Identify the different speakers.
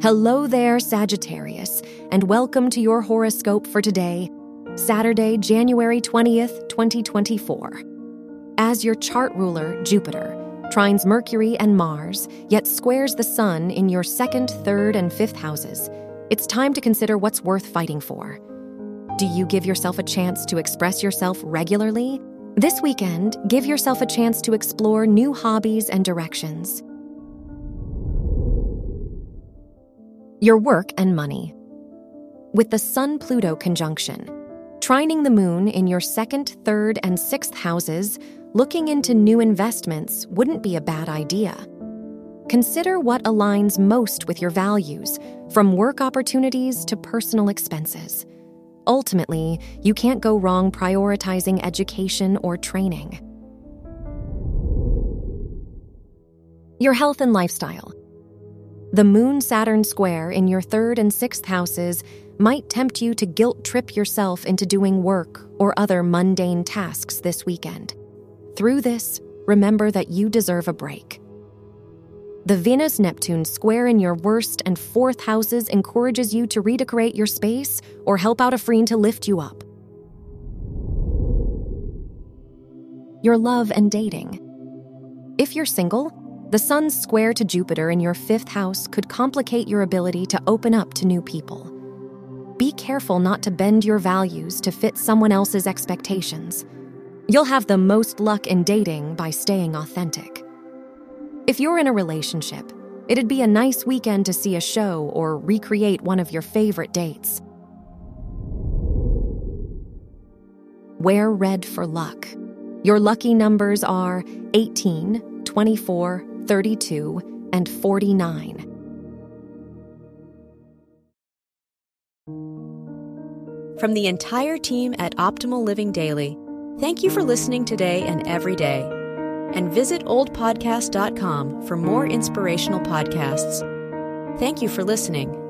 Speaker 1: Hello there, Sagittarius, and welcome to your horoscope for today, Saturday, January 20th, 2024. As your chart ruler, Jupiter, trines Mercury and Mars, yet squares the Sun in your second, third, and fifth houses, it's time to consider what's worth fighting for. Do you give yourself a chance to express yourself regularly? This weekend, give yourself a chance to explore new hobbies and directions. Your work and money. With the Sun Pluto conjunction, trining the moon in your second, third, and sixth houses, looking into new investments wouldn't be a bad idea. Consider what aligns most with your values, from work opportunities to personal expenses. Ultimately, you can't go wrong prioritizing education or training. Your health and lifestyle. The Moon Saturn square in your third and sixth houses might tempt you to guilt trip yourself into doing work or other mundane tasks this weekend. Through this, remember that you deserve a break. The Venus Neptune square in your worst and fourth houses encourages you to redecorate your space or help out a friend to lift you up. Your love and dating. If you're single, the Sun's square to Jupiter in your fifth house could complicate your ability to open up to new people. Be careful not to bend your values to fit someone else's expectations. You'll have the most luck in dating by staying authentic. If you're in a relationship, it'd be a nice weekend to see a show or recreate one of your favorite dates. Wear red for luck. Your lucky numbers are 18, 24, 32, and 49.
Speaker 2: From the entire team at Optimal Living Daily, thank you for listening today and every day. And visit oldpodcast.com for more inspirational podcasts. Thank you for listening.